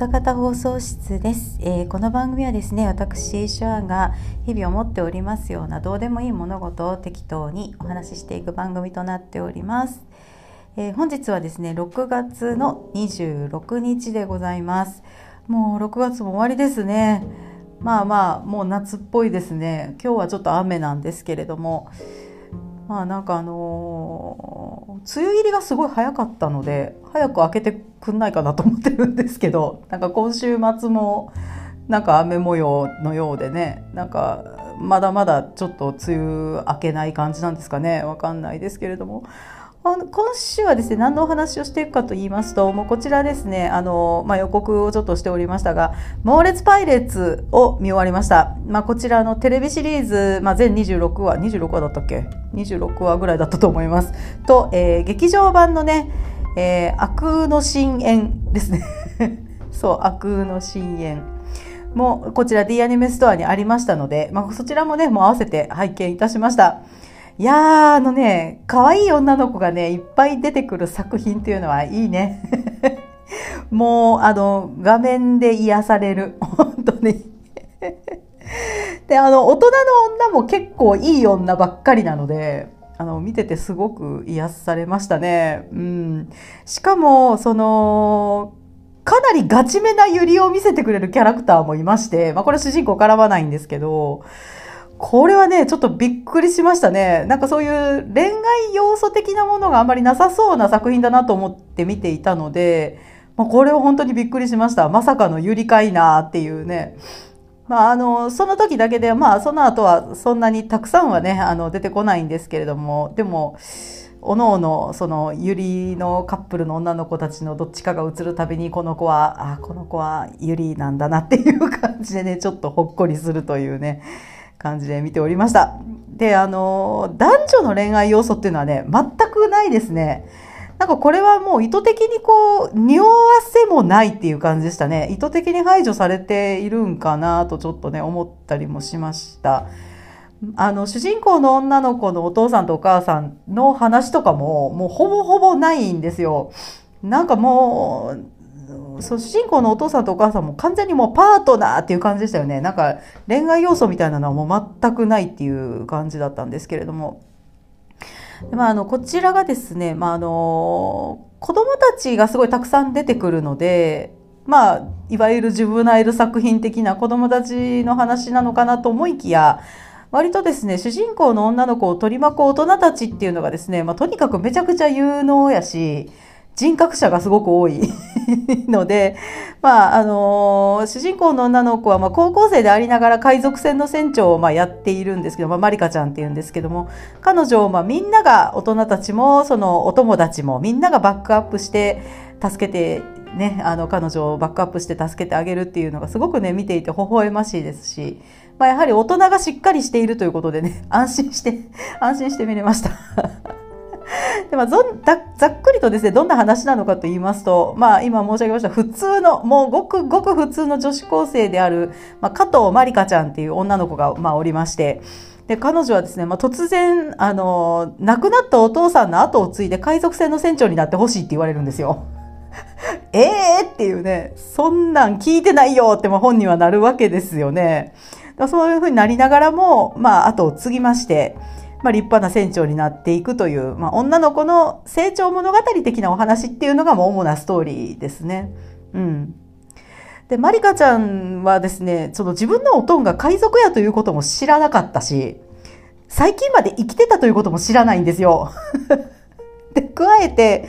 ト型放送室です、えー、この番組はですね私エイシュアが日々思っておりますようなどうでもいい物事を適当にお話ししていく番組となっております、えー、本日はですね6月の26日でございます。もう6月も終わりですね。まあまあもう夏っぽいですね。今日はちょっと雨なんですけれども。まあなんかあのー、梅雨入りがすごい早かったので早く開けてくんないかなと思ってるんですけどなんか今週末もなんか雨模様のようでねなんかまだまだちょっと梅雨明けない感じなんですかね。わかんないですけれども。今週はですね何のお話をしていくかと言いますともうこちらですねあの、まあ、予告をちょっとしておりましたが「猛烈パイレーツ」を見終わりました、まあ、こちらのテレビシリーズ、まあ、全26話26話だったっけ？26話ぐらいだったと思います。と、えー、劇場版のね「えー、悪の深淵」ですね そう悪の深淵もこちら D アニメストアにありましたので、まあ、そちらもねもう合わせて拝見いたしましたいやー、あのね、可愛い女の子がね、いっぱい出てくる作品っていうのはいいね。もう、あの、画面で癒される。本当に。で、あの、大人の女も結構いい女ばっかりなので、あの、見ててすごく癒されましたね。うん。しかも、その、かなりガチめなユリを見せてくれるキャラクターもいまして、まあこれ主人公絡まないんですけど、これはね、ちょっとびっくりしましたね。なんかそういう恋愛要素的なものがあんまりなさそうな作品だなと思って見ていたので、まあ、これは本当にびっくりしました。まさかのゆりかいなっていうね。まあ、あの、その時だけで、まあ、その後はそんなにたくさんはね、あの、出てこないんですけれども、でも、おのおの、その、ゆりのカップルの女の子たちのどっちかが映るたびに、この子は、あ、この子はゆりなんだなっていう感じでね、ちょっとほっこりするというね、感じで見ておりました。で、あの、男女の恋愛要素っていうのはね、全くないですね。なんかこれはもう意図的にこう、匂わせもないっていう感じでしたね。意図的に排除されているんかなとちょっとね、思ったりもしました。あの、主人公の女の子のお父さんとお母さんの話とかも、もうほぼほぼないんですよ。なんかもう、そう主人公のお父さんとお母さんも完全にもうパートナーっていう感じでしたよねなんか恋愛要素みたいなのはもう全くないっていう感じだったんですけれども。まあ、あのこちらがですね、まあ、あの子供たちがすごいたくさん出てくるので、まあ、いわゆるジュブナイル作品的な子供たちの話なのかなと思いきや割とですね主人公の女の子を取り巻く大人たちっていうのがですね、まあ、とにかくめちゃくちゃ有能やし人格者がすごく多い ので、まあ、あのー、主人公の女の子は、まあ、高校生でありながら海賊船の船長を、まあ、やっているんですけど、まあ、マリカちゃんっていうんですけども、彼女を、まあ、みんなが、大人たちも、その、お友達も、みんながバックアップして、助けて、ね、あの、彼女をバックアップして助けてあげるっていうのがすごくね、見ていて微笑ましいですし、まあ、やはり大人がしっかりしているということでね、安心して、安心して見れました。でまあ、ざっくりとですねどんな話なのかと言いますと、まあ、今申し上げました普通のもうごくごく普通の女子高生である、まあ、加藤まりかちゃんっていう女の子が、まあ、おりましてで彼女はですね、まあ、突然あの亡くなったお父さんの後を継いで海賊船の船長になってほしいって言われるんですよ。ええっていうねそんなん聞いてないよって本にはなるわけですよね。そういうふうになりながらも、まあ、後を継ぎまして、まあ、立派な船長になっていくという、まあ、女の子の成長物語的なお話っていうのがもう主なストーリーですね。うん。で、まりかちゃんはですね、その自分のおとんが海賊やということも知らなかったし、最近まで生きてたということも知らないんですよ。で、加えて、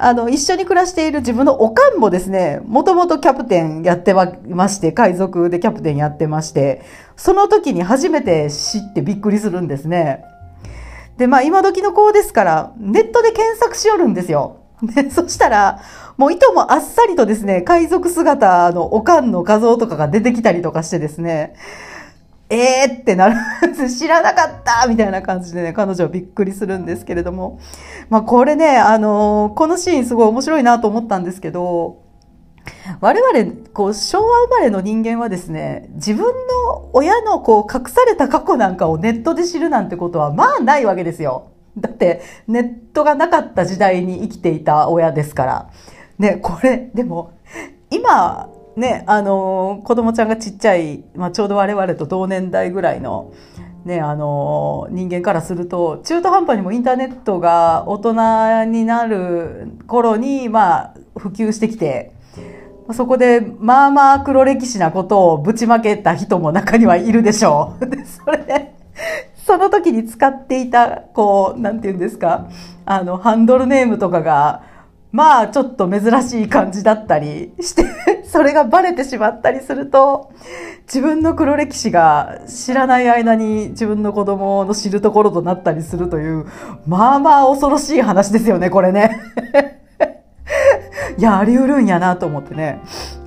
あの、一緒に暮らしている自分のおかんもですね、もともとキャプテンやってまして、海賊でキャプテンやってまして、その時に初めて知ってびっくりするんですね。で、まあ今時の子ですから、ネットで検索しよるんですよ。で、そしたら、もういともあっさりとですね、海賊姿のおかんの画像とかが出てきたりとかしてですね、えーってなる。知らなかったみたいな感じでね、彼女はびっくりするんですけれども。まあこれね、あのー、このシーンすごい面白いなと思ったんですけど、我々、こう、昭和生まれの人間はですね、自分の親のこう、隠された過去なんかをネットで知るなんてことは、まあないわけですよ。だって、ネットがなかった時代に生きていた親ですから。ね、これ、でも、今、ね、あの、子供ちゃんがちっちゃい、まあ、ちょうど我々と同年代ぐらいの、ね、あの、人間からすると、中途半端にもインターネットが大人になる頃に、まあ、普及してきて、そこで、まあまあ黒歴史なことをぶちまけた人も中にはいるでしょう。で、それで、その時に使っていた、こう、なんて言うんですか、あの、ハンドルネームとかが、まあちょっと珍しい感じだったりして、それがバレてしまったりすると、自分の黒歴史が知らない間に自分の子供の知るところとなったりするという、まあまあ恐ろしい話ですよね、これね。いや、あり得るんやなと思ってね。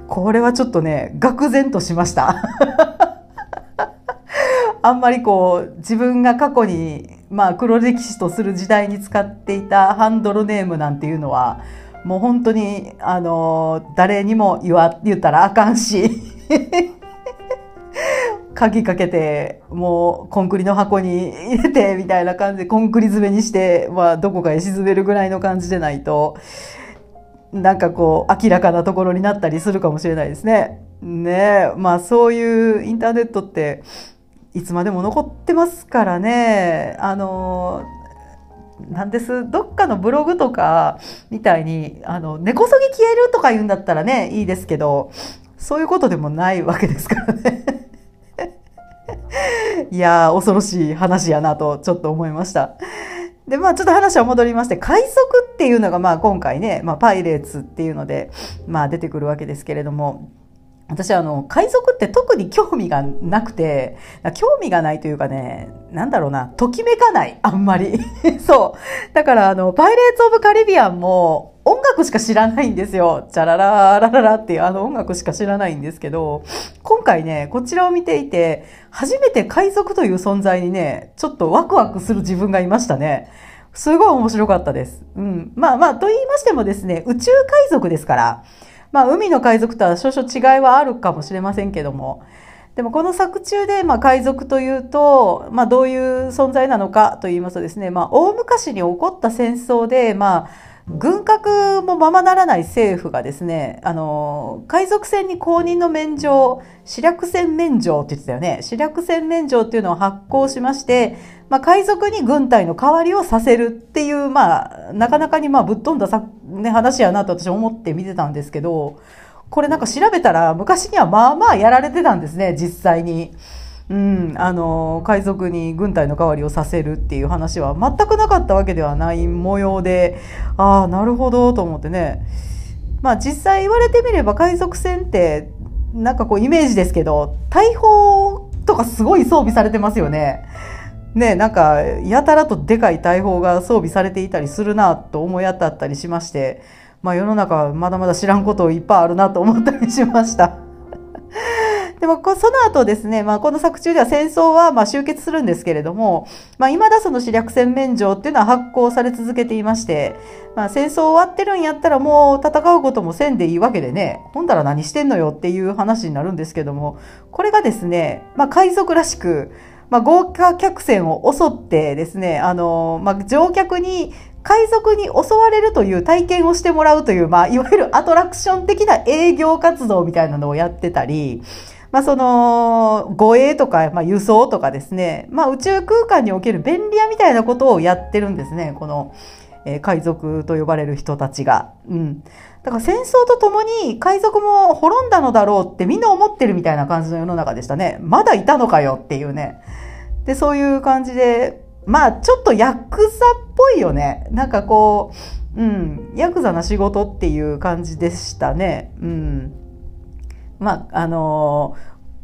これはちょっとね、愕然としました。あんまりこう、自分が過去にまあ、黒歴史とする時代に使っていたハンドルネームなんていうのは、もう本当に、あの、誰にも言わ、言ったらあかんし、鍵かけて、もうコンクリの箱に入れて、みたいな感じで、コンクリ詰めにして、まあ、どこかへ沈めるぐらいの感じでないと、なんかこう、明らかなところになったりするかもしれないですね。ねまあそういうインターネットって、いつまでも残ってますからねあのなんですどっかのブログとかみたいにあの根こそぎ消えるとか言うんだったらねいいですけどそういうことでもないわけですからね いや恐ろしい話やなとちょっと思いました。で、まあちょっと話は戻りまして、快速っていうのがまあ今回ね、まあパイレーツっていうので、まあ出てくるわけですけれども、私あの、海賊って特に興味がなくて、興味がないというかね、なんだろうな、ときめかない、あんまり。そう。だからあの、パイレーツ・オブ・カリビアンも音楽しか知らないんですよ。チャラララララっていうあの音楽しか知らないんですけど、今回ね、こちらを見ていて、初めて海賊という存在にね、ちょっとワクワクする自分がいましたね。すごい面白かったです。うん。まあまあ、と言いましてもですね、宇宙海賊ですから、まあ、海の海賊とは少々違いはあるかもしれませんけども、でもこの作中で、まあ、海賊というと、まあ、どういう存在なのかと言いますとですね、まあ、大昔に起こった戦争で、まあ、軍拡もままならない政府がですね、あの、海賊船に公認の免状、死略船免状って言ってたよね。死略船免状っていうのを発行しまして、まあ、海賊に軍隊の代わりをさせるっていう、まあ、なかなかにまあぶっ飛んださ、ね、話やなと私思って見てたんですけど、これなんか調べたら昔にはまあまあやられてたんですね、実際に。うん、あの海賊に軍隊の代わりをさせるっていう話は全くなかったわけではない模様でああなるほどと思ってねまあ実際言われてみれば海賊船ってなんかこうイメージですけど大砲とかすごい装備されてますよね。ねなんかやたらとでかい大砲が装備されていたりするなと思い当たったりしましてまあ世の中まだまだ知らんこといっぱいあるなと思ったりしました。でも、その後ですね、まあ、この作中では戦争はま終結するんですけれども、まあ、未だその死略戦免状っていうのは発行され続けていまして、まあ、戦争終わってるんやったらもう戦うこともせんでいいわけでね、ほんだら何してんのよっていう話になるんですけども、これがですね、まあ、海賊らしく、まあ、豪華客船を襲ってですね、あの、まあ、乗客に海賊に襲われるという体験をしてもらうという、まあ、いわゆるアトラクション的な営業活動みたいなのをやってたり、まあ、その、護衛とか、まあ、輸送とかですね、まあ、宇宙空間における便利屋みたいなことをやってるんですね、この、えー、海賊と呼ばれる人たちが。うん。だから戦争とともに海賊も滅んだのだろうってみんな思ってるみたいな感じの世の中でしたね。まだいたのかよっていうね。で、そういう感じで、まあ、ちょっとヤクザっぽいよね。なんかこう、うん、ヤクザな仕事っていう感じでしたね。うん。まあ、あの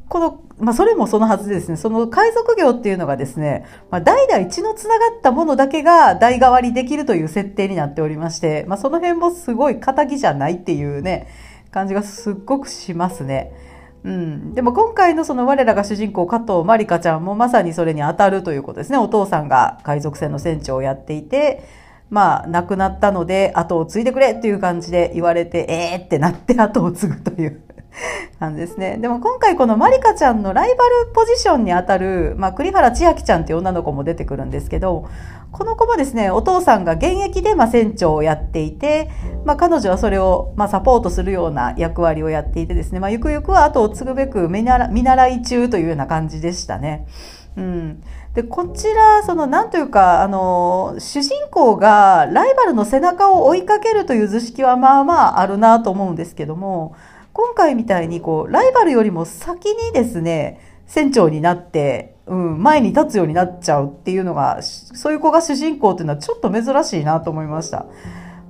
ー、この、まあ、それもそのはずですね。その海賊業っていうのがですね、まあ、代々血のつながったものだけが代替わりできるという設定になっておりまして、まあ、その辺もすごい仇じゃないっていうね、感じがすっごくしますね。うん、でも今回のその我らが主人公加藤まりかちゃんもまさにそれに当たるということですね。お父さんが海賊船の船長をやっていて、まあ亡くなったので後を継いでくれっていう感じで言われて、えーってなって後を継ぐという。なんですね。でも今回このまりかちゃんのライバルポジションにあたる、まあ、栗原千秋ちゃんっていう女の子も出てくるんですけど、この子もですね、お父さんが現役でまあ船長をやっていて、まあ、彼女はそれをまあサポートするような役割をやっていてですね、まあ、ゆくゆくは後を継ぐべく見習い中というような感じでしたね。うん。で、こちら、その、なんというか、あの、主人公がライバルの背中を追いかけるという図式はまあまああるなと思うんですけども、今回みたいにこう、ライバルよりも先にですね、船長になって、うん、前に立つようになっちゃうっていうのが、そういう子が主人公っていうのはちょっと珍しいなと思いました。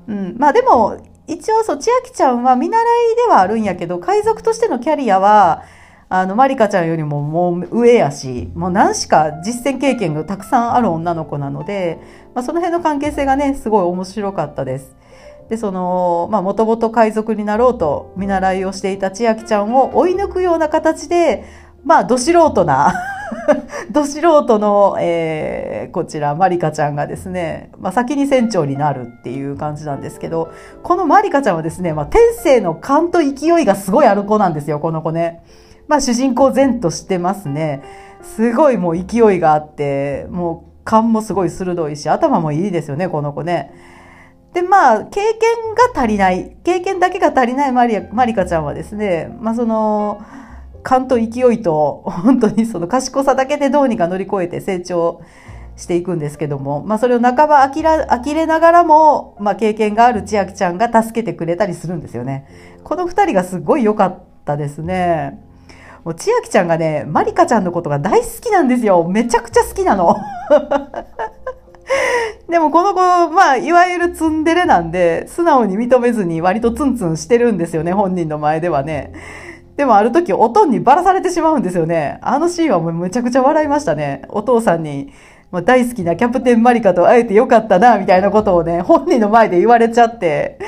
うん、まあでも、一応そう、千秋ちゃんは見習いではあるんやけど、海賊としてのキャリアは、あの、まりかちゃんよりももう上やし、もう何しか実践経験がたくさんある女の子なので、まあ、その辺の関係性がね、すごい面白かったです。で、その、まあ、もともと海賊になろうと見習いをしていた千秋ちゃんを追い抜くような形で、まあ、ど素人な ど素人の、えー、こちら、まりかちゃんがですね、まあ、先に船長になるっていう感じなんですけど、このまりかちゃんはですね、まあ、天性の勘と勢いがすごいある子なんですよ、この子ね。まあ主人公前としてますね。すごいもう勢いがあって、もう勘もすごい鋭いし、頭もいいですよね、この子ね。で、まあ、経験が足りない、経験だけが足りないマリマリカちゃんはですね、まあその、勘と勢いと、本当にその賢さだけでどうにか乗り越えて成長していくんですけども、まあそれを半ば呆ら呆れながらも、まあ経験がある千秋ちゃんが助けてくれたりするんですよね。この二人がすごい良かったですね。もう千秋ちゃんがね、まりかちゃんのことが大好きなんですよ。めちゃくちゃ好きなの。でもこの子、まあ、いわゆるツンデレなんで、素直に認めずに割とツンツンしてるんですよね、本人の前ではね。でもある時、おとんにばらされてしまうんですよね。あのシーンはもうめちゃくちゃ笑いましたね。お父さんに、まあ、大好きなキャプテンマリカと会えてよかったな、みたいなことをね、本人の前で言われちゃって、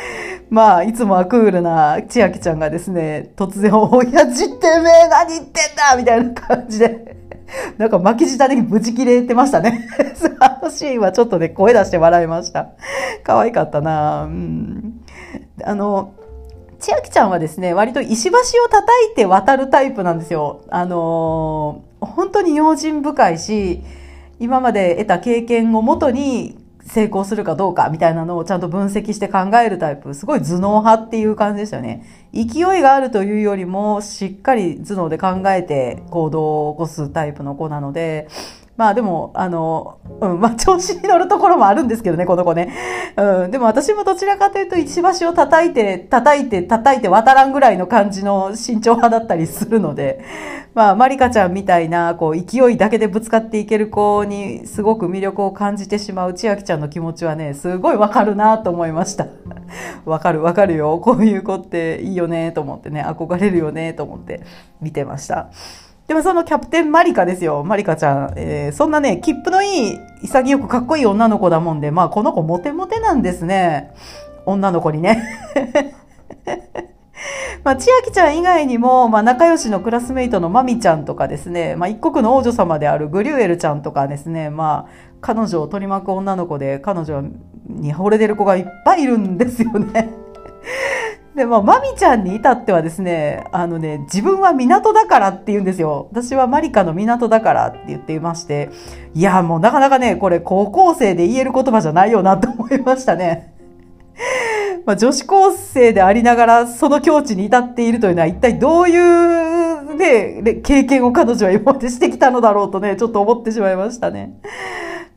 まあ、いつもはクールな千秋ちゃんがですね、突然、親父ってめえ何言ってんだみたいな感じで、なんか巻き舌でブチ切れてましたね。あのシーンはちょっとね、声出して笑いました。可愛かったなうん。あの、千秋ちゃんはですね、割と石橋を叩いて渡るタイプなんですよ。あの本当に用心深いし、今まで得た経験をもとに成功するかどうかみたいなのをちゃんと分析して考えるタイプ、すごい頭脳派っていう感じですよね。勢いがあるというよりも、しっかり頭脳で考えて行動を起こすタイプの子なので、まあでも、あの、うん、まあ調子に乗るところもあるんですけどね、この子ね。うん、でも私もどちらかというと石橋を叩いて、叩いて、叩いて渡らんぐらいの感じの慎重派だったりするので、まあ、まりかちゃんみたいな、こう、勢いだけでぶつかっていける子にすごく魅力を感じてしまう千秋ちゃんの気持ちはね、すごいわかるなと思いました。わかるわかるよ。こういう子っていいよねと思ってね、憧れるよねと思って見てました。でもそのキャプテンマリカですよ。マリカちゃん。えー、そんなね、切符のいい、潔くかっこいい女の子だもんで、まあこの子モテモテなんですね。女の子にね。まあ、千秋ちゃん以外にも、まあ、仲良しのクラスメイトのマミちゃんとかですね、まあ、一国の王女様であるグリュエルちゃんとかですね、まあ、彼女を取り巻く女の子で、彼女に惚れてる子がいっぱいいるんですよね。で、まあ、マミちゃんに至ってはですね、あのね、自分は港だからって言うんですよ。私はマリカの港だからって言っていまして、いや、もうなかなかね、これ高校生で言える言葉じゃないよなと思いましたね。まあ、女子高生でありながらその境地に至っているというのは一体どういうね、経験を彼女は今までしてきたのだろうとね、ちょっと思ってしまいましたね。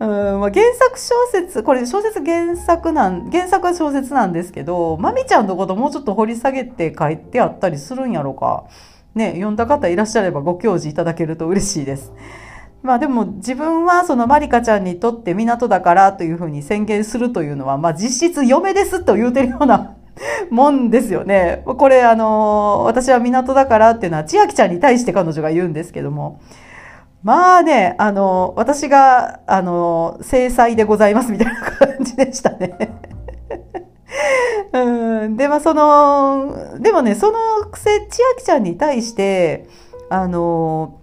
うんまあ、原作小説、これ小説原作なん、原作は小説なんですけど、まみちゃんのこともうちょっと掘り下げて書いてあったりするんやろか。ね、読んだ方いらっしゃればご教示いただけると嬉しいです。まあでも自分はそのまりかちゃんにとって港だからというふうに宣言するというのは、まあ実質嫁ですと言うてるような もんですよね。これあの、私は港だからっていうのは千秋ちゃんに対して彼女が言うんですけども、まあね、あの、私が、あの、制裁でございますみたいな感じでしたね。うん、で、まあその、でもね、そのくせ千秋ちゃんに対して、あの、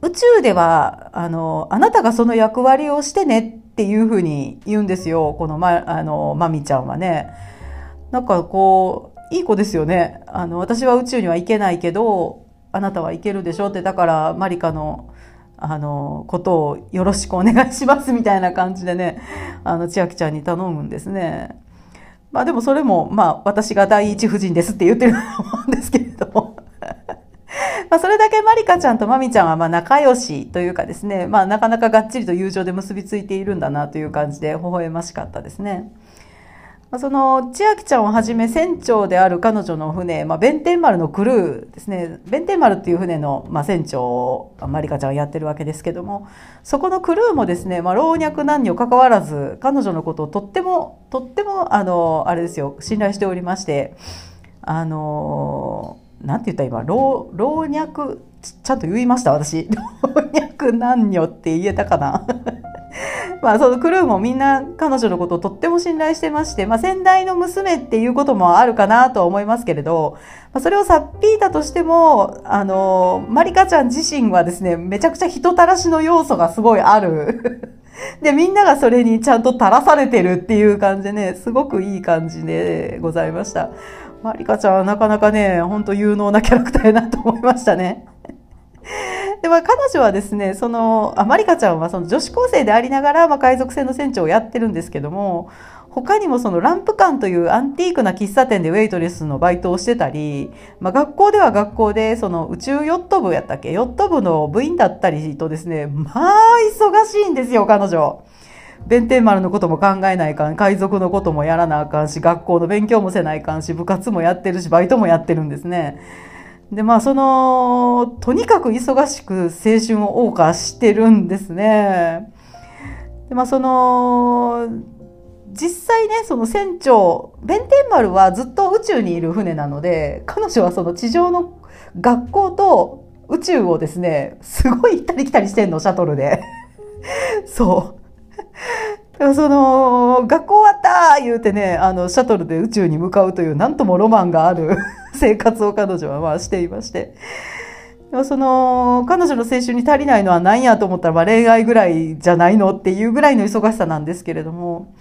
宇宙では、あの、あなたがその役割をしてねっていうふうに言うんですよ。このま、あの、まみちゃんはね。なんかこう、いい子ですよね。あの、私は宇宙には行けないけど、あなたは行けるでしょって、だからマリカの、あの、ことをよろしくお願いしますみたいな感じでね、あの、千秋ちゃんに頼むんですね。まあでもそれも、まあ私が第一夫人ですって言ってると思うんですけれども。まあそれだけまりかちゃんとまみちゃんはまあ仲良しというかですね、まあなかなかがっちりと友情で結びついているんだなという感じで微笑ましかったですね。その千秋ちゃんをはじめ船長である彼女の船、まあ、弁天丸のクルーですね。弁天丸っていう船の、まあ、船長をまりかちゃんはやってるわけですけどもそこのクルーもですね、まあ、老若男女関わらず彼女のことをとってもとってもあのあれですよ信頼しておりましてあのなんて言った今老老若ちゃんと言いました私。老若男女って言えたかな？まあ、そのクルーもみんな彼女のことをとっても信頼してまして、まあ、先代の娘っていうこともあるかなとは思いますけれど、まあ、それをさっぴいたとしても、あの、まりかちゃん自身はですね、めちゃくちゃ人たらしの要素がすごいある。で、みんながそれにちゃんと垂らされてるっていう感じでね、すごくいい感じでございました。まりかちゃんはなかなかね、ほんと有能なキャラクターやなと思いましたね。で、まあ、彼女はですね、その、あ、まりかちゃんはその女子高生でありながら、まあ、海賊船の船長をやってるんですけども、他にもそのランプ館というアンティークな喫茶店でウェイトレスのバイトをしてたり、まあ、学校では学校でその宇宙ヨット部やったっけヨット部の部員だったりとですね、まあ忙しいんですよ、彼女。弁天丸のことも考えないかん、海賊のこともやらなあかんし、学校の勉強もせないかんし、部活もやってるし、バイトもやってるんですね。で、まあ、その、とにかく忙しく青春を謳歌してるんですね。で、まあ、その、実際ね、その船長、弁天丸はずっと宇宙にいる船なので、彼女はその地上の学校と宇宙をですね、すごい行ったり来たりしてんの、シャトルで。そう。その、学校終わった言うてね、あの、シャトルで宇宙に向かうという、なんともロマンがある 生活を彼女はまあしていまして。その、彼女の青春に足りないのは何やと思ったら、まあ恋愛ぐらいじゃないのっていうぐらいの忙しさなんですけれども、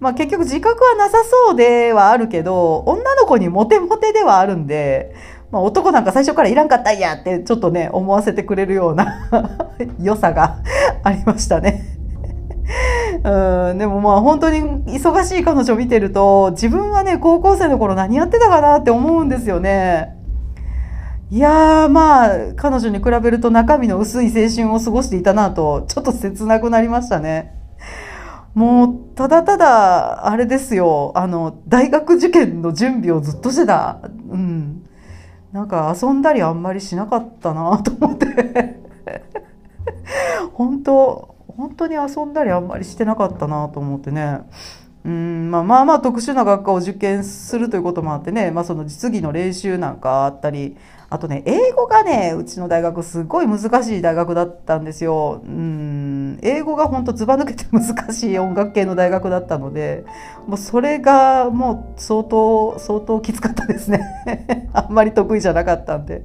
まあ結局自覚はなさそうではあるけど、女の子にモテモテではあるんで、まあ男なんか最初からいらんかったんやってちょっとね、思わせてくれるような 良さがありましたね。うん、でもまあ本当に忙しい彼女を見てると自分はね高校生の頃何やってたかなって思うんですよね。いやーまあ彼女に比べると中身の薄い青春を過ごしていたなとちょっと切なくなりましたね。もうただただあれですよあの大学受験の準備をずっとしてた。うん。なんか遊んだりあんまりしなかったなと思って本当本当に遊んだりあんまりしてなかったなと思ってね。うんまあ、まあまあ特殊な学科を受験するということもあってね、まあ、その実技の練習なんかあったりあとね、英語がね、うちの大学すごい難しい大学だったんですよ。うん、英語がほんとずば抜けて難しい音楽系の大学だったので、もうそれがもう相当、相当きつかったですね。あんまり得意じゃなかったんで。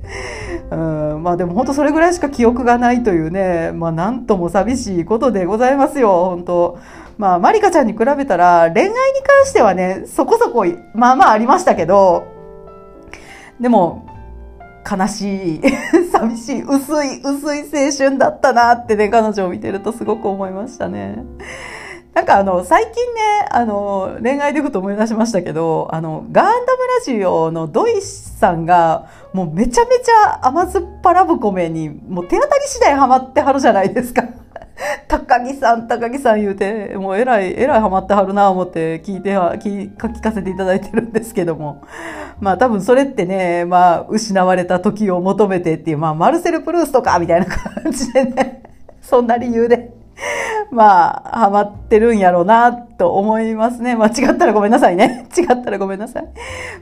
うん、まあでも本当それぐらいしか記憶がないというね、まあなんとも寂しいことでございますよ、本当まあ、まりかちゃんに比べたら恋愛に関してはね、そこそこ、まあまあありましたけど、でも、悲しい、寂しい、薄い、薄い青春だったなってね、彼女を見てるとすごく思いましたね。なんかあの、最近ね、あの、恋愛でふと思い出しましたけど、あの、ガンダムラジオのドイさんが、もうめちゃめちゃ甘酸っぱラブコメに、もう手当たり次第ハマってはるじゃないですか。高木さん、高木さん言うて、もうえらい、えらいハマってはるな思って聞いては、聞聞かせていただいてるんですけども。まあ多分それってね、まあ失われた時を求めてっていう、まあマルセル・プルースとかみたいな感じでね、そんな理由で。まあ、ハマってるんやろうな、と思いますね。まあ、違ったらごめんなさいね。違ったらごめんなさい。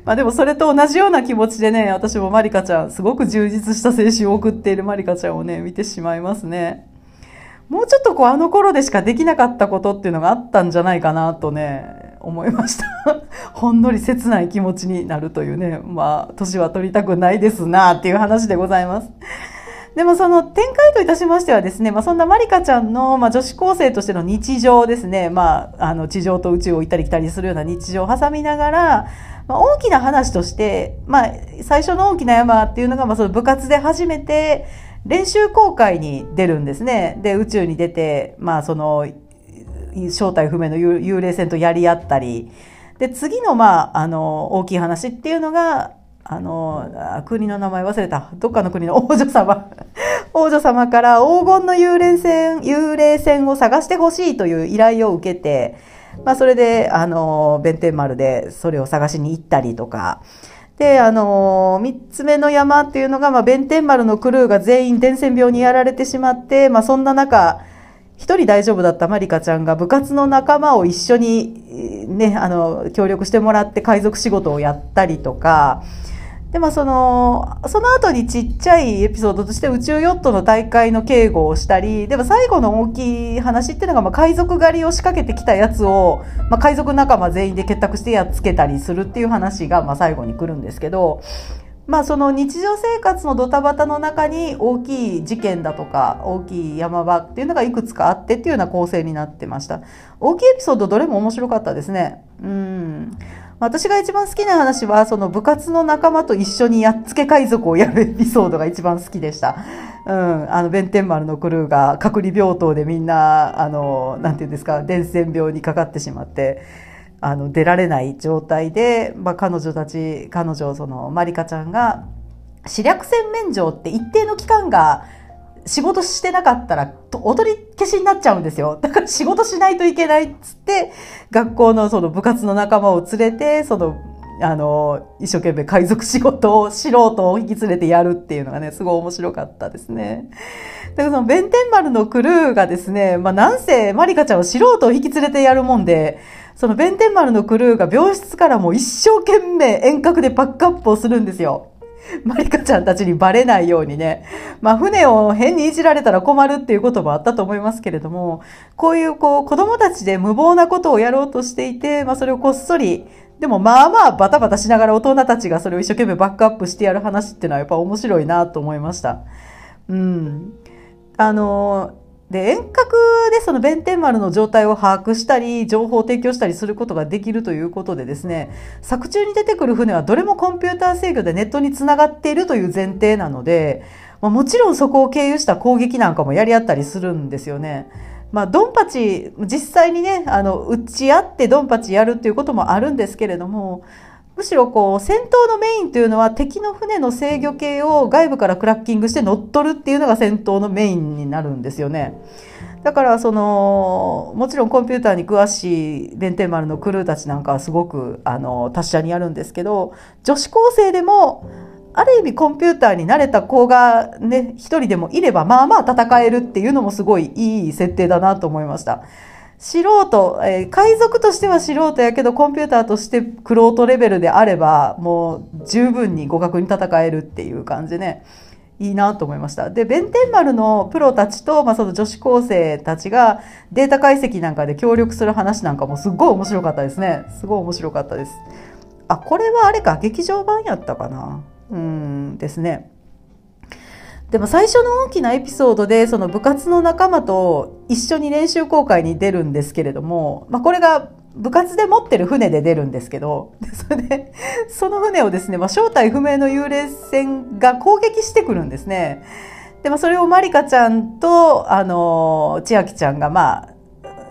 まあ、でもそれと同じような気持ちでね、私もマリカちゃん、すごく充実した青春を送っているマリカちゃんをね、見てしまいますね。もうちょっとこうあの頃でしかできなかったことっていうのがあったんじゃないかなとね、思いました。ほんのり切ない気持ちになるというね、まあ、年は取りたくないですなっていう話でございます。でもその展開といたしましてはですね、まあ、そんなまりかちゃんの、まあ、女子高生としての日常ですね、まあ、あの地上と宇宙を行ったり来たりするような日常を挟みながら、まあ、大きな話として、まあ、最初の大きな山っていうのが、まあ、その部活で初めて練習航海に出るんですね。で宇宙に出て、まあ、その正体不明の幽霊船とやり合ったりで次の,、まあ、あの大きい話っていうのがあの国の名前忘れたどっかの国の 王女様王女様から黄金の幽霊船幽霊船を探してほしいという依頼を受けて、まあ、それであの弁天丸でそれを探しに行ったりとか。で、あの3つ目の山っていうのが、まあ、弁天丸のクルーが全員伝染病にやられてしまって、まあ、そんな中、1人大丈夫だったまりかちゃんが部活の仲間を一緒にね、あの、協力してもらって海賊仕事をやったりとか、でもその、その後にちっちゃいエピソードとして宇宙ヨットの大会の警護をしたり、でも最後の大きい話っていうのが、まあ、海賊狩りを仕掛けてきたやつを、まあ、海賊仲間全員で結託してやっつけたりするっていう話が、まあ、最後に来るんですけど、まあその日常生活のドタバタの中に大きい事件だとか大きい山場っていうのがいくつかあってっていうような構成になってました。大きいエピソードどれも面白かったですね。うん。私が一番好きな話は、その部活の仲間と一緒にやっつけ海賊をやるエピソードが一番好きでした。うん。あの、弁天丸のクルーが隔離病棟でみんな、あの、なんていうんですか、伝染病にかかってしまって、あの、出られない状態で、まあ、彼女たち、彼女、その、まりかちゃんが、視力線免除って一定の期間が仕事してなかったら、踊り消しになっちゃうんですよ。だから仕事しないといけないっつって、学校のその部活の仲間を連れて、その、あの、一生懸命海賊仕事を素人を引き連れてやるっていうのがね、すごい面白かったですね。だからその弁天丸のクルーがですね、まあなんせマリカちゃんは素人を引き連れてやるもんで、その弁天丸のクルーが病室からも一生懸命遠隔でバックアップをするんですよ。マリカちゃんたちにバレないようにね。まあ、船を変にいじられたら困るっていうこともあったと思いますけれども、こういうこう、子供たちで無謀なことをやろうとしていて、まあ、それをこっそり、でもまあまあバタバタしながら大人たちがそれを一生懸命バックアップしてやる話っていうのはやっぱ面白いなと思いました。うん。あの、で遠隔でその弁天丸の状態を把握したり情報を提供したりすることができるということでですね作中に出てくる船はどれもコンピューター制御でネットにつながっているという前提なので、まあ、もちろんそこを経由した攻撃なんかもやり合ったりするんですよね。まあ、ドンパチ実際にねあの打ち合ってドンパチやるっていうこともあるんですけれどもむしろこう戦闘のメインというのは敵の船の制御系を外部からクラッキングして乗っ取るっていうのが戦闘のメインになるんですよね。だからそのもちろんコンピューターに詳しい弁天丸のクルーたちなんかはすごくあの達者にやるんですけど女子高生でもある意味コンピューターに慣れた子がね一人でもいればまあまあ戦えるっていうのもすごいいい設定だなと思いました。素人、えー、海賊としては素人やけど、コンピューターとしてクロートレベルであれば、もう十分に互角に戦えるっていう感じね。いいなと思いました。で、弁天丸のプロたちと、まあ、その女子高生たちがデータ解析なんかで協力する話なんかもすっごい面白かったですね。すごい面白かったです。あ、これはあれか、劇場版やったかな？うんですね。でも最初の大きなエピソードでその部活の仲間と一緒に練習航海に出るんですけれども、まあ、これが部活で持ってる船で出るんですけど、それで、その船をですね、まあ、正体不明の幽霊船が攻撃してくるんですね。で、まあ、それをまりかちゃんと、あの、千秋ちゃんが、まあ、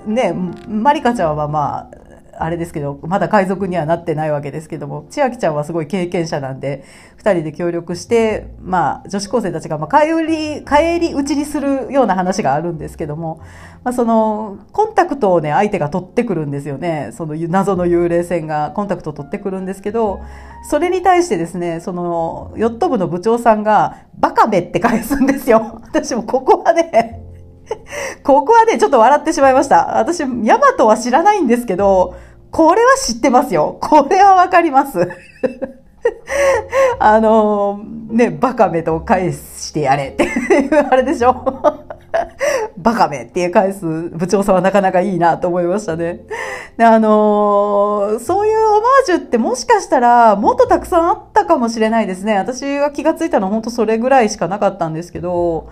ね、まりかちゃんはまあ、あれですけど、まだ海賊にはなってないわけですけども、千秋ちゃんはすごい経験者なんで、二人で協力して、まあ、女子高生たちが、まあ、帰り、帰り討ちにするような話があるんですけども、まあ、その、コンタクトをね、相手が取ってくるんですよね。その謎の幽霊船がコンタクトを取ってくるんですけど、それに対してですね、その、ヨット部の部長さんが、バカべって返すんですよ。私もここはね、ここはね、ちょっと笑ってしまいました。私、ヤマトは知らないんですけど、これは知ってますよ。これはわかります。あのね、バカめと返してやれっていうあれでしょ バカめって返す部長さんはなかなかいいなと思いましたね。であのそういうオマージュってもしかしたらもっとたくさんあったかもしれないですね。私が気がついたのは本当それぐらいしかなかったんですけど、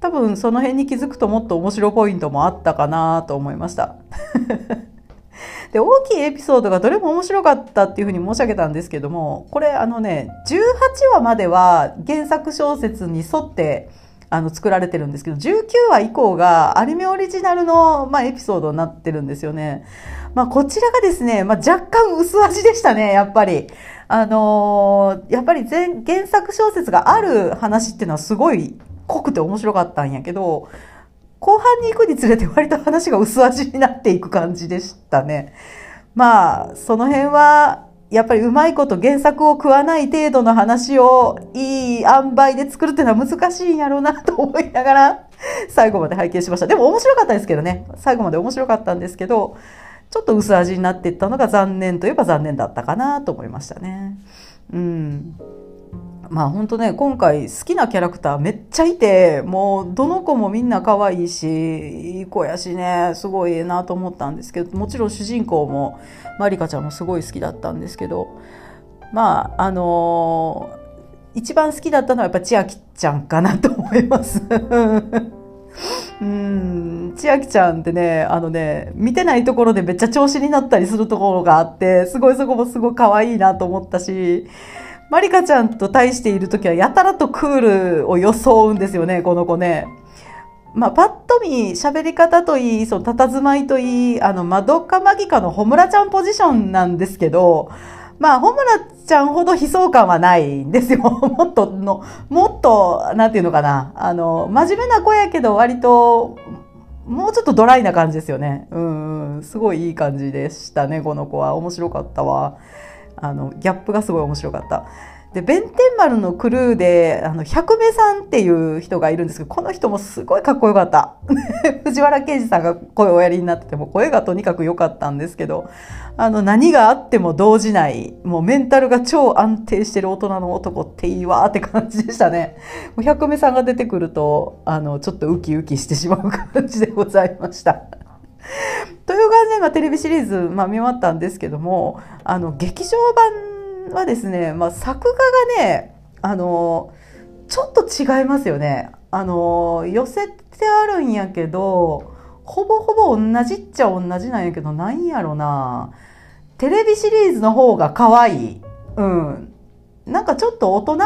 多分その辺に気づくともっと面白ポイントもあったかなと思いました。で大きいエピソードがどれも面白かったっていうふうに申し上げたんですけどもこれあのね18話までは原作小説に沿ってあの作られてるんですけど19話以降がアニメオリジナルの、まあ、エピソードになってるんですよね。まあ、こちらがですね、まあ、若干薄味でしたねやっぱり。あのー、やっぱり原作小説がある話っていうのはすごい濃くて面白かったんやけど後半に行くにつれて割と話が薄味になっていく感じでしたね。まあその辺はやっぱりうまいこと原作を食わない程度の話をいい塩梅で作るっていうのは難しいんやろうなと思いながら 最後まで拝見しました。でも面白かったですけどね。最後まで面白かったんですけど、ちょっと薄味になっていったのが残念といえば残念だったかなと思いましたね。うん。まあ本当ね今回好きなキャラクターめっちゃいてもうどの子もみんな可愛いしいい子やしねすごいなと思ったんですけどもちろん主人公もまりかちゃんもすごい好きだったんですけどまああのー、一番好きだったのはやっぱ千秋ちゃんかなと思います。うん千秋ちゃんってねあのね見てないところでめっちゃ調子になったりするところがあってすごいそこもすごい可愛いなと思ったしまりかちゃんと対している時はやたらとクールを装うんですよね、この子ね。まあ、パッと見、喋り方といい、その佇まいといい、あの、まどっかマギカのほむらちゃんポジションなんですけど、まあ、ほむらちゃんほど悲壮感はないんですよ。もっとの、もっと、なんていうのかな。あの、真面目な子やけど、割と、もうちょっとドライな感じですよね。うん、すごいいい感じでしたね、この子は。面白かったわ。あのギャップがすごい面白かった。で弁天丸のクルーであの百目さんっていう人がいるんですけどこの人もすごいかっこよかった。藤原啓治さんが声をおやりになってても声がとにかく良かったんですけどあの何があっても動じないもうメンタルが超安定してる大人の男っていいわって感じでしたね。百目さんが出てくるとあのちょっとウキウキしてしまう感じでございました。という感じで、まあ、テレビシリーズ、まあ、見終わったんですけどもあの劇場版はですね、まあ、作画がねあのちょっと違いますよね。あの寄せてあるんやけどほぼほぼ同じっちゃ同じなんやけどなんやろな。テレビシリーズの方が可愛い。うん。なんかちょっと大人っ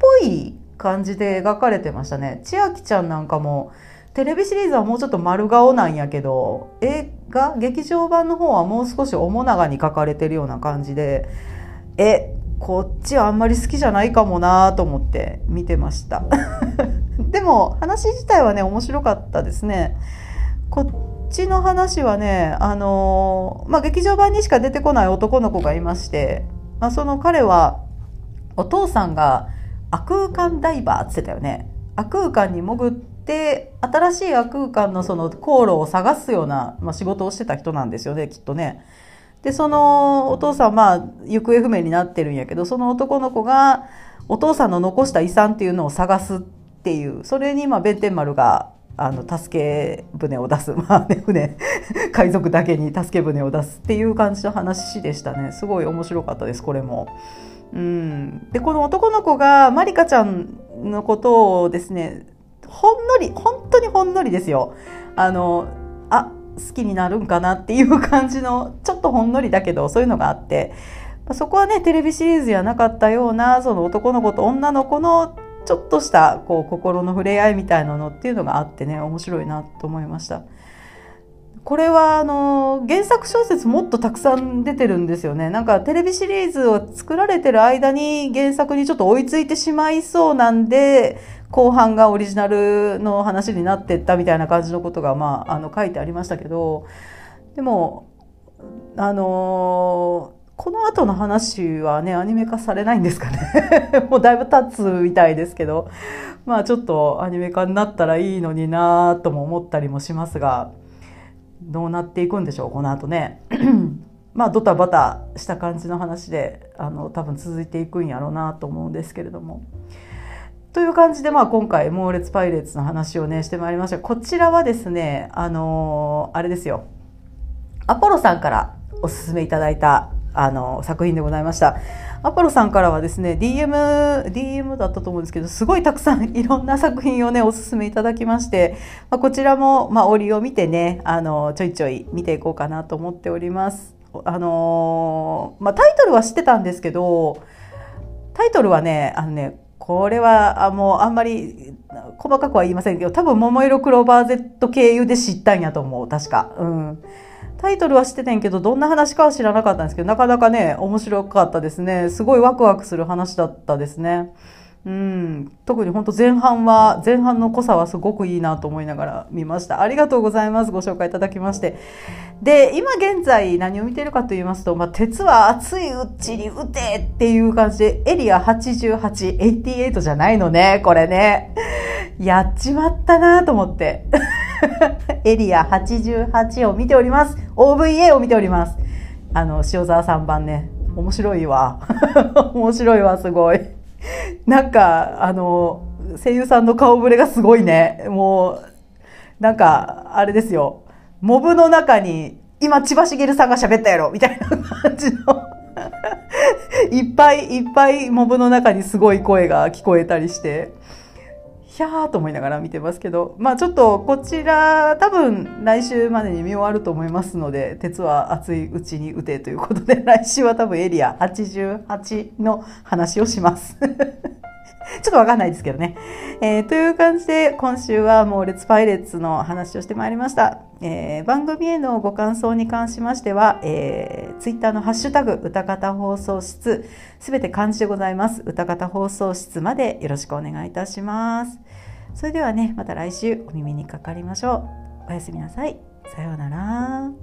ぽい感じで描かれてましたね。千秋ちゃんなんかもテレビシリーズはもうちょっと丸顔なんやけど映画劇場版の方はもう少し面長に描かれてるような感じでえこっちはあんまり好きじゃないかもなと思って見てました。でも話自体はね面白かったですね。こっちの話はねあのまあ、劇場版にしか出てこない男の子がいまして、まあ、その彼はお父さんが悪空間ダイバーって言ってたよね。悪空間に潜って新しい空間のその航路を探すような、まあ、仕事をしてた人なんですよねきっとね。でそのお父さんまあ行方不明になってるんやけどその男の子がお父さんの残した遺産っていうのを探すっていうそれにまあ弁天丸があの助け舟を出すまあね船 海賊だけに助け舟を出すっていう感じの話でしたねすごい面白かったですこれも。うん、でこの男の子がまりかちゃんのことをですねほんのり本当にほんのりですよあのあ好きになるんかなっていう感じのちょっとほんのりだけどそういうのがあってそこはねテレビシリーズやなかったようなその男の子と女の子のちょっとしたこう心の触れ合いみたいなのっていうのがあってね面白いなと思いました。これはあの原作小説もっとたくさん出てるんですよね。なんかテレビシリーズを作られてる間に原作にちょっと追いついてしまいそうなんで後半がオリジナルの話になってったみたいな感じのことが、まあ、あの書いてありましたけどでもあのー、この後の話はねアニメ化されないんですかね もうだいぶ経つみたいですけどまあちょっとアニメ化になったらいいのになとも思ったりもしますがどうなっていくんでしょうこの後ね。まあドタバタした感じの話であの多分続いていくんやろうなと思うんですけれども。という感じで、まあ、今回、猛烈パイレーツの話をね、してまいりました。こちらはですね、あのー、あれですよ。アポロさんからおすすめいただいたあの作品でございましたアポロさんからはですね DM, DM だったと思うんですけどすごいたくさん いろんな作品をねおすすめいただきまして、まあ、こちらも、まあ、折を見てねあのちょいちょい見ていこうかなと思っておりますあのまあ、タイトルは知ってたんですけどタイトルはねあのねこれはあもうあんまり細かくは言いませんけど多分「桃色クローバー Z」経由で知ったんやと思う確か。うんタイトルは知っててんけどどんな話かは知らなかったんですけどなかなかね面白かったですねすごいワクワクする話だったですね。うん、特に本当前半は前半の濃さはすごくいいなと思いながら見ました。ありがとうございます。ご紹介いただきまして。で今現在何を見てるかと言いますと、まあ、鉄は熱いうちに撃てっていう感じでエリア8888じゃないのねこれね。やっちまったなと思って。エリア88を見ております。OVA を見ております。あの塩沢さん版ね。面白いわ。面白いわすごい。なんかあの声優さんの顔ぶれがすごいね。もうなんかあれですよ。モブの中に今千葉茂さんが喋ったやろ。みたいな感じの。いっぱいいっぱいモブの中にすごい声が聞こえたりして。ひゃーと思いながら見てますけどまあちょっとこちら多分来週までに見終わると思いますので鉄は熱いうちに打てということで来週は多分エリア88の話をします。ちょっとわかんないですけどね。えー、という感じで、今週はもうレッツパイレッツの話をしてまいりました。えー、番組へのご感想に関しましては、えー、ツイッターのハッシュタグ、歌方放送室、すべて漢字でございます。歌方放送室までよろしくお願いいたします。それではね、また来週お耳にかかりましょう。おやすみなさい。さようなら。